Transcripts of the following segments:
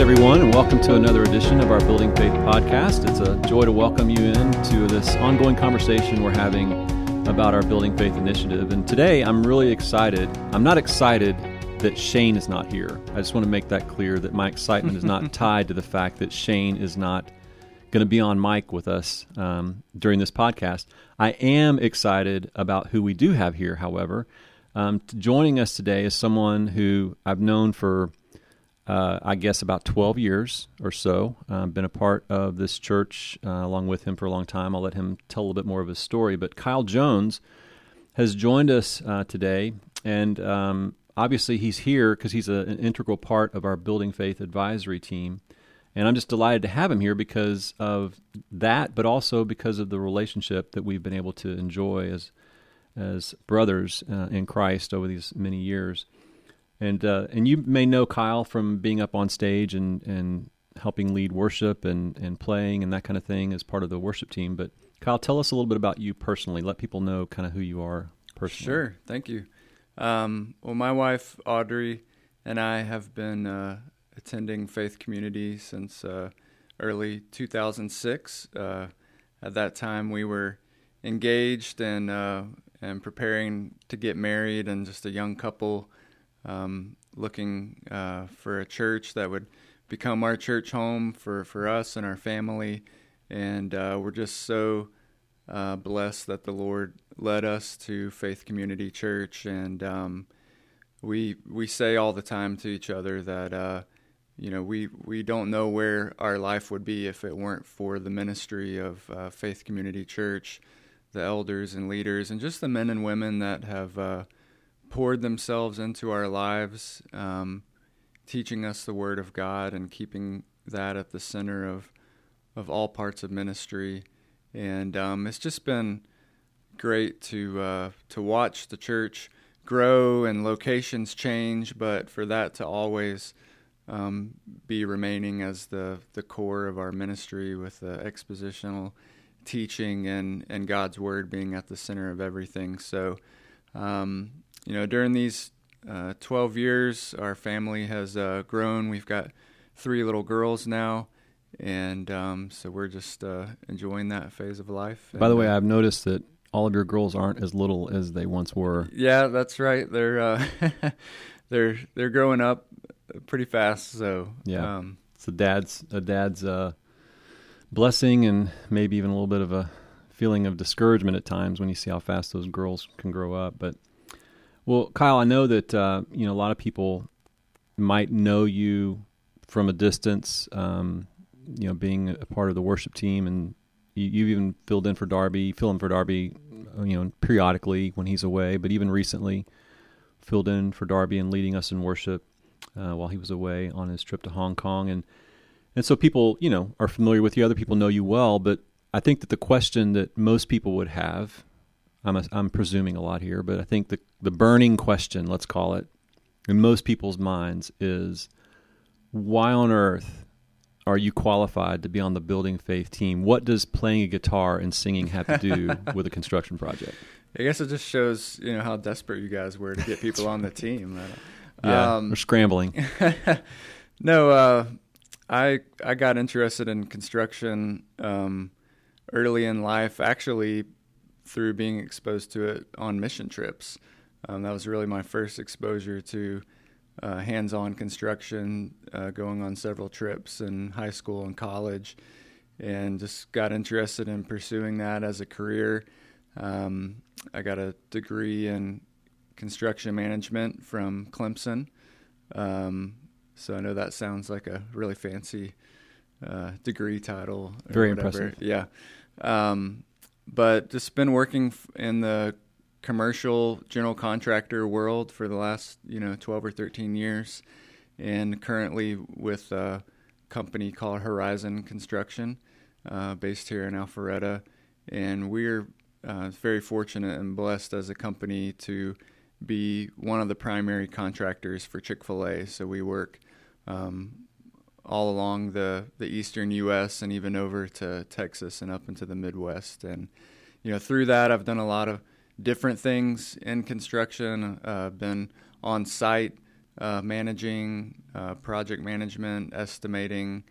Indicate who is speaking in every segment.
Speaker 1: Greetings, everyone, and welcome to another edition of our Building Faith podcast. It's a joy to welcome you into this ongoing conversation we're having about our Building Faith initiative. And today I'm really excited. I'm not excited that Shane is not here. I just want to make that clear that my excitement is not tied to the fact that Shane is not going to be on mic with us um, during this podcast. I am excited about who we do have here, however. Um, joining us today is someone who I've known for uh, I guess about 12 years or so. Uh, been a part of this church uh, along with him for a long time. I'll let him tell a little bit more of his story. But Kyle Jones has joined us uh, today, and um, obviously he's here because he's a, an integral part of our Building Faith advisory team. And I'm just delighted to have him here because of that, but also because of the relationship that we've been able to enjoy as as brothers uh, in Christ over these many years. And uh, and you may know Kyle from being up on stage and, and helping lead worship and, and playing and that kind of thing as part of the worship team. But Kyle, tell us a little bit about you personally. Let people know kind of who you are personally.
Speaker 2: Sure, thank you. Um, well, my wife Audrey and I have been uh, attending Faith Community since uh, early 2006. Uh, at that time, we were engaged and uh, and preparing to get married, and just a young couple um, looking uh, for a church that would become our church home for, for us and our family. And uh, we're just so uh, blessed that the Lord led us to Faith Community Church. And um, we we say all the time to each other that uh, you know we we don't know where our life would be if it weren't for the ministry of uh, Faith Community Church, the elders and leaders, and just the men and women that have uh, poured themselves into our lives, um, teaching us the Word of God and keeping that at the center of of all parts of ministry. And um, it's just been great to uh, to watch the church grow and locations change, but for that to always um, be remaining as the the core of our ministry with the expositional teaching and and God's word being at the center of everything. So um, you know, during these uh, 12 years, our family has uh, grown. We've got three little girls now, and um, so we're just uh, enjoying that phase of life.
Speaker 1: By the way,
Speaker 2: uh,
Speaker 1: I've noticed that all of your girls aren't as little as they once were.
Speaker 2: Yeah, that's right. They're uh, they're they're growing up pretty fast. So
Speaker 1: yeah, um, it's a dad's a dad's uh, blessing, and maybe even a little bit of a feeling of discouragement at times when you see how fast those girls can grow up. But well, Kyle, I know that uh, you know a lot of people might know you from a distance. Um, you know, being a part of the worship team, and you, have even filled in for Darby, fill in for Darby, uh, you know, periodically when he's away. But even recently, filled in for Darby and leading us in worship uh, while he was away on his trip to Hong Kong, and and so people, you know, are familiar with you. Other people know you well, but I think that the question that most people would have I'm a, I'm presuming a lot here, but I think the the burning question, let's call it, in most people's minds is why on earth are you qualified to be on the building faith team? What does playing a guitar and singing have to do with a construction project?
Speaker 2: I guess it just shows you know how desperate you guys were to get people on the team.
Speaker 1: Yeah, um, we're scrambling.
Speaker 2: no, uh, I I got interested in construction um, early in life. Actually, through being exposed to it on mission trips. Um, that was really my first exposure to uh, hands on construction, uh, going on several trips in high school and college, and just got interested in pursuing that as a career. Um, I got a degree in construction management from Clemson. Um, so I know that sounds like a really fancy uh, degree title.
Speaker 1: Very
Speaker 2: whatever.
Speaker 1: impressive.
Speaker 2: Yeah. Um, but just been working in the commercial general contractor world for the last you know 12 or 13 years and currently with a company called horizon construction uh, based here in alpharetta and we're uh, very fortunate and blessed as a company to be one of the primary contractors for chick-fil-a. So we work um, all along the, the eastern U.S. and even over to Texas and up into the Midwest. And you know, through that, I've done a lot of different things in construction. Uh, been on site uh, managing, uh, project management, estimating.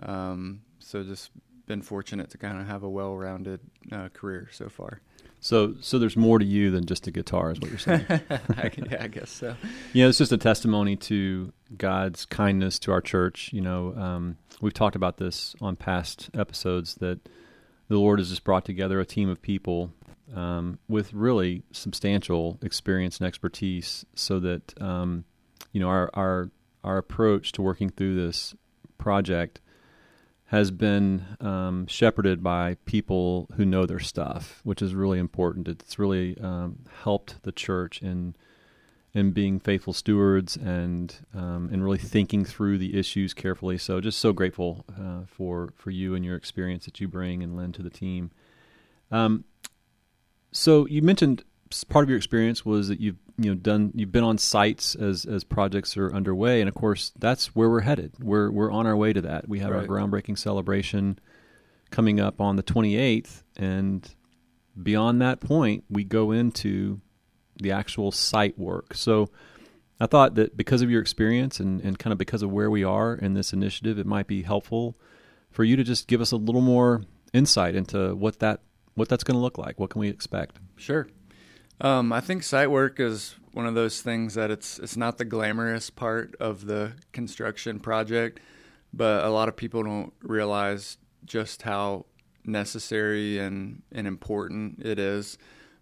Speaker 2: Um, so just been fortunate to kind of have a well-rounded uh, career so far.
Speaker 1: So, so there's more to you than just a guitar, is what you're saying.
Speaker 2: I, yeah, I guess so.
Speaker 1: Yeah, it's just a testimony to God's kindness to our church. You know, um, we've talked about this on past episodes that the Lord has just brought together a team of people um, with really substantial experience and expertise, so that um, you know our our our approach to working through this project has been um, shepherded by people who know their stuff, which is really important. It's really um, helped the church in in being faithful stewards and um, and really thinking through the issues carefully. So just so grateful uh, for for you and your experience that you bring and lend to the team. Um, so you mentioned part of your experience was that you've you know done you've been on sites as as projects are underway. And of course that's where we're headed. We're we're on our way to that. We have right. our groundbreaking celebration coming up on the 28th and beyond that point we go into the actual site work. So i thought that because of your experience and, and kind of because of where we are in this initiative it might be helpful for you to just give us a little more insight into what that what that's going to look like. What can we expect?
Speaker 2: Sure um, I think site work is one of those things that it's it's not the glamorous part of the construction project, but a lot of people don't realize just how necessary and, and important it is.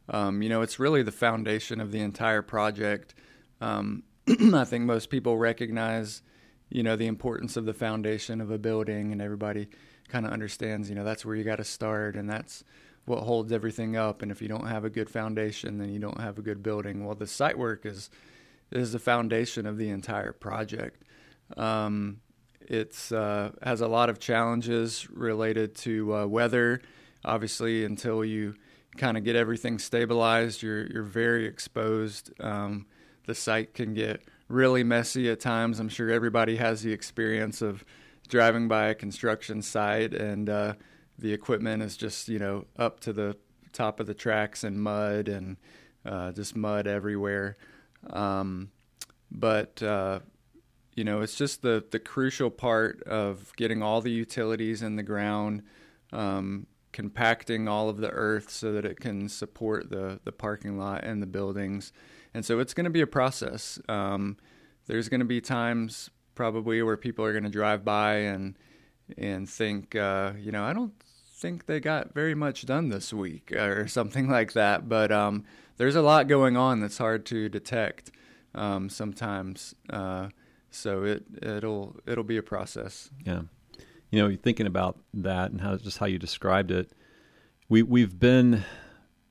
Speaker 2: Um, you know, it's really the foundation of the entire project. Um, I think most people recognize, you know, the importance of the foundation of a building, and everybody kind of understands, you know, that's where you got to start, and that's what holds everything up. And if you don't have a good foundation, then you don't have a good building. Well, the site work is is the foundation of the entire project. Um, it's uh, has a lot of challenges related to uh, weather. Obviously, until you kind of get everything stabilized, you're you're very exposed. Um, the site can get really messy at times. I'm sure everybody has the experience of driving by a construction site and uh, the equipment is just you know up to the top of the tracks and mud and uh, just mud everywhere. Um, but uh, you know, it's just the the crucial part of getting all the utilities in the ground, um, compacting all of the earth so that it can support the the parking lot and the buildings. And so it's going to be a process. Um, there's going to be times probably where people are going to drive by and and think, uh, you know, I don't think they got very much done this week or something like that. But um, there's a lot going on that's hard to detect um, sometimes. Uh, so it it'll it'll be a process.
Speaker 1: Yeah, you know, thinking about that and how just how you described it, we we've been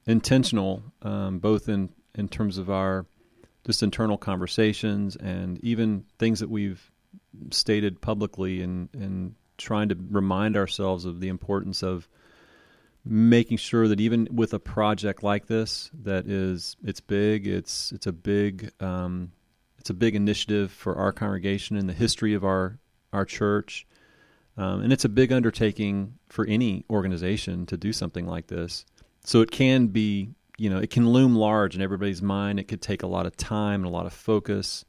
Speaker 1: intentional um, both in in terms of our just internal conversations and even things that we've stated publicly and and trying to remind ourselves of the importance of making sure that even with a project like this that is it's big it's it's a big um, it's a big initiative for our congregation in the history of our our church. Um, and it's a big undertaking for any organization to do something like this. So it can be you know it can loom large in everybody's mind. It could take a lot of time and a lot of focus.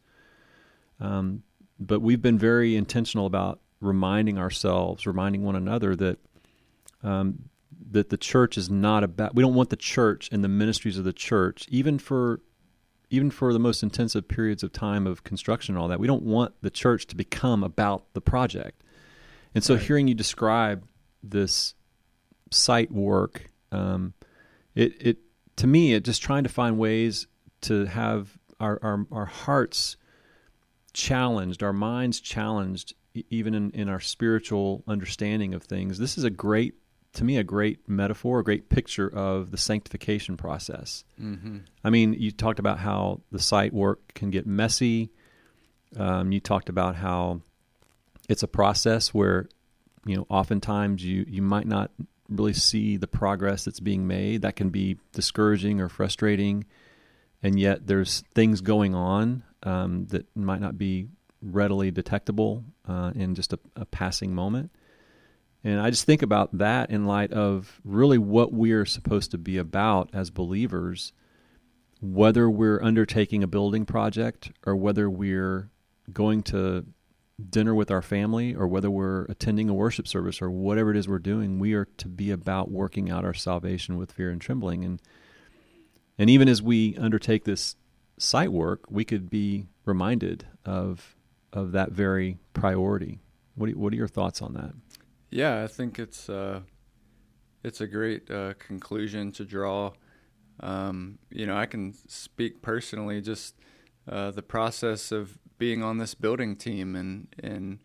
Speaker 1: Um, but we've been very intentional about reminding ourselves, reminding one another that um, that the church is not about. We don't want the church and the ministries of the church, even for even for the most intensive periods of time of construction and all that. We don't want the church to become about the project. And so, right. hearing you describe this site work, um, it it to me, it just trying to find ways to have our, our, our hearts challenged, our minds challenged even in, in our spiritual understanding of things, this is a great, to me, a great metaphor, a great picture of the sanctification process. Mm-hmm. I mean, you talked about how the site work can get messy. Um, you talked about how it's a process where, you know, oftentimes you, you might not really see the progress that's being made. That can be discouraging or frustrating. And yet there's things going on um, that might not be readily detectable uh, in just a, a, passing moment. And I just think about that in light of really what we're supposed to be about as believers, whether we're undertaking a building project or whether we're going to dinner with our family or whether we're attending a worship service or whatever it is we're doing, we are to be about working out our salvation with fear and trembling. And and even as we undertake this site work, we could be reminded of of that very priority. What what are your thoughts on that?
Speaker 2: Yeah, I think it's uh, it's a great uh, conclusion to draw. Um, you know, I can speak personally, just uh, the process of being on this building team and and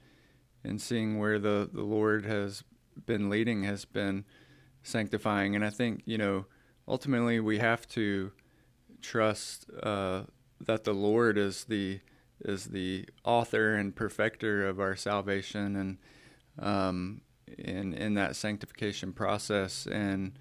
Speaker 2: and seeing where the the Lord has been leading has been sanctifying. And I think you know ultimately we have to trust uh, that the Lord is the is the author and perfecter of our salvation and um, in in that sanctification process. And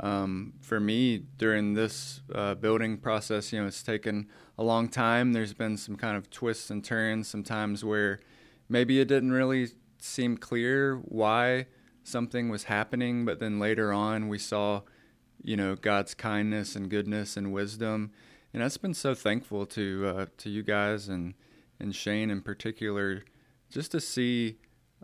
Speaker 2: um, for me during this uh, building process you know it's taken a long time. There's been some kind of twists and turns sometimes where maybe it didn't really seem clear why something was happening but then later on we saw you know God's kindness and goodness and wisdom and I've been so thankful to uh, to you guys and and Shane in particular just to see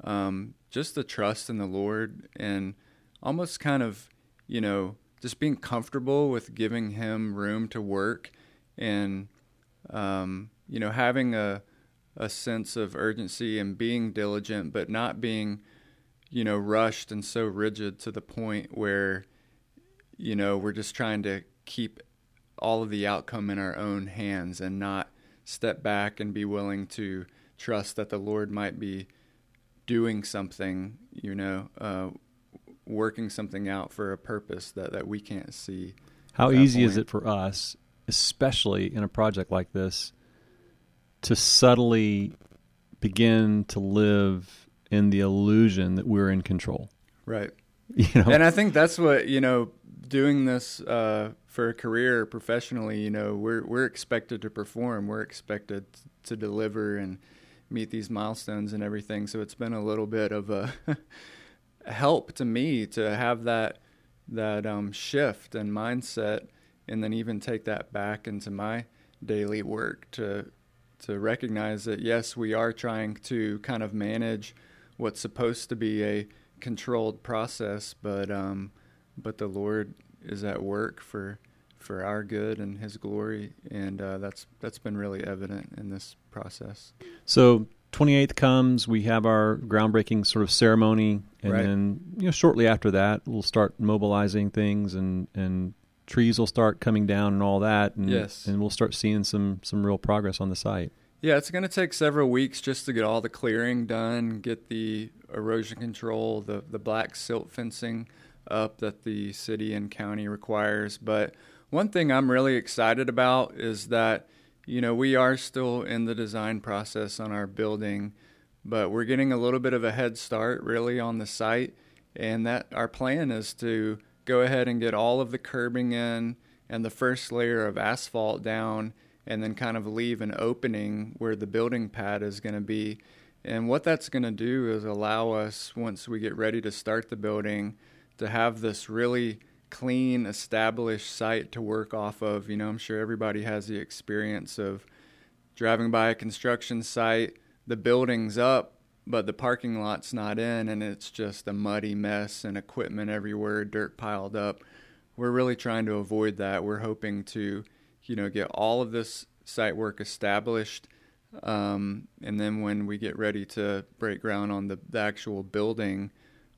Speaker 2: um, just the trust in the Lord and almost kind of, you know, just being comfortable with giving Him room to work and, um, you know, having a, a sense of urgency and being diligent, but not being, you know, rushed and so rigid to the point where, you know, we're just trying to keep all of the outcome in our own hands and not step back and be willing to trust that the Lord might be doing something, you know, uh, working something out for a purpose that, that we can't see.
Speaker 1: How easy point. is it for us, especially in a project like this, to subtly begin to live in the illusion that we're in control?
Speaker 2: Right. You know? And I think that's what, you know, doing this uh, for a career professionally, you know, we're we're expected to perform, we're expected to deliver and meet these milestones and everything. So it's been a little bit of a help to me to have that that um, shift and mindset, and then even take that back into my daily work to to recognize that yes, we are trying to kind of manage what's supposed to be a controlled process, but um, but the Lord is at work for for our good and His glory, and uh, that's that's been really evident in this process.
Speaker 1: So 28th comes, we have our groundbreaking sort of ceremony, and right. then you know shortly after that, we'll start mobilizing things, and and trees will start coming down and all that, and
Speaker 2: yes.
Speaker 1: and we'll start seeing some some real progress on the site.
Speaker 2: Yeah, it's going to take several weeks just to get all the clearing done, get the erosion control, the the black silt fencing up that the city and county requires. But one thing I'm really excited about is that you know, we are still in the design process on our building, but we're getting a little bit of a head start really on the site. And that our plan is to go ahead and get all of the curbing in and the first layer of asphalt down and then kind of leave an opening where the building pad is going to be. And what that's going to do is allow us, once we get ready to start the building, to have this really clean, established site to work off of. You know, I'm sure everybody has the experience of driving by a construction site, the building's up, but the parking lot's not in, and it's just a muddy mess and equipment everywhere, dirt piled up. We're really trying to avoid that. We're hoping to, you know, get all of this site work established. Um, and then when we get ready to break ground on the, the actual building,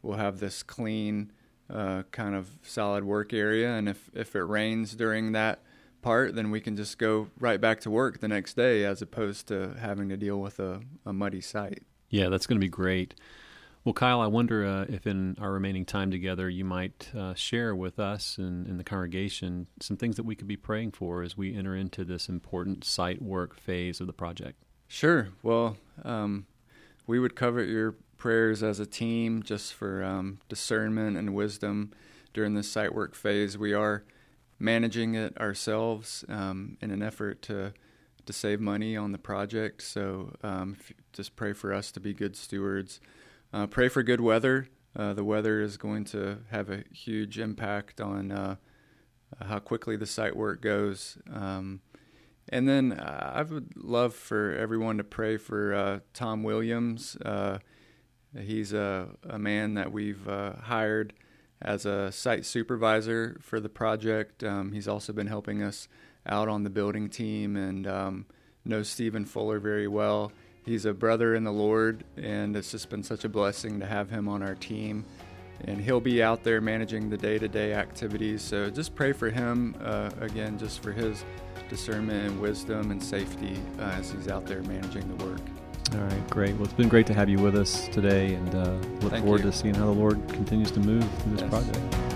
Speaker 2: we'll have this clean, uh, kind of solid work area. And if, if it rains during that part, then we can just go right back to work the next day as opposed to having to deal with a, a muddy site.
Speaker 1: Yeah, that's going to be great. Well, Kyle, I wonder uh, if in our remaining time together you might uh, share with us and, and the congregation some things that we could be praying for as we enter into this important site work phase of the project.
Speaker 2: Sure. Well, um, we would cover your prayers as a team just for um, discernment and wisdom during this site work phase. We are managing it ourselves um, in an effort to to save money on the project. So um, just pray for us to be good stewards. Uh, pray for good weather. Uh, the weather is going to have a huge impact on uh, how quickly the site work goes. Um, and then uh, I would love for everyone to pray for uh, Tom Williams. He's a, a, man that we've uh, hired as a site supervisor for the project. Um, he's also been helping us out on the building team and um, knows Stephen Fuller very well. He's a brother in the Lord, and it's just been such a blessing to have him on our team. And he'll be out there managing the day to day activities. So just pray for him, uh, again, just for his discernment and wisdom and safety uh, as he's out there managing the work.
Speaker 1: All right, great. Well, it's been great to have you with us today, and uh, look
Speaker 2: Thank
Speaker 1: forward
Speaker 2: you.
Speaker 1: to seeing how the Lord continues to move through this
Speaker 2: Yes.
Speaker 1: project.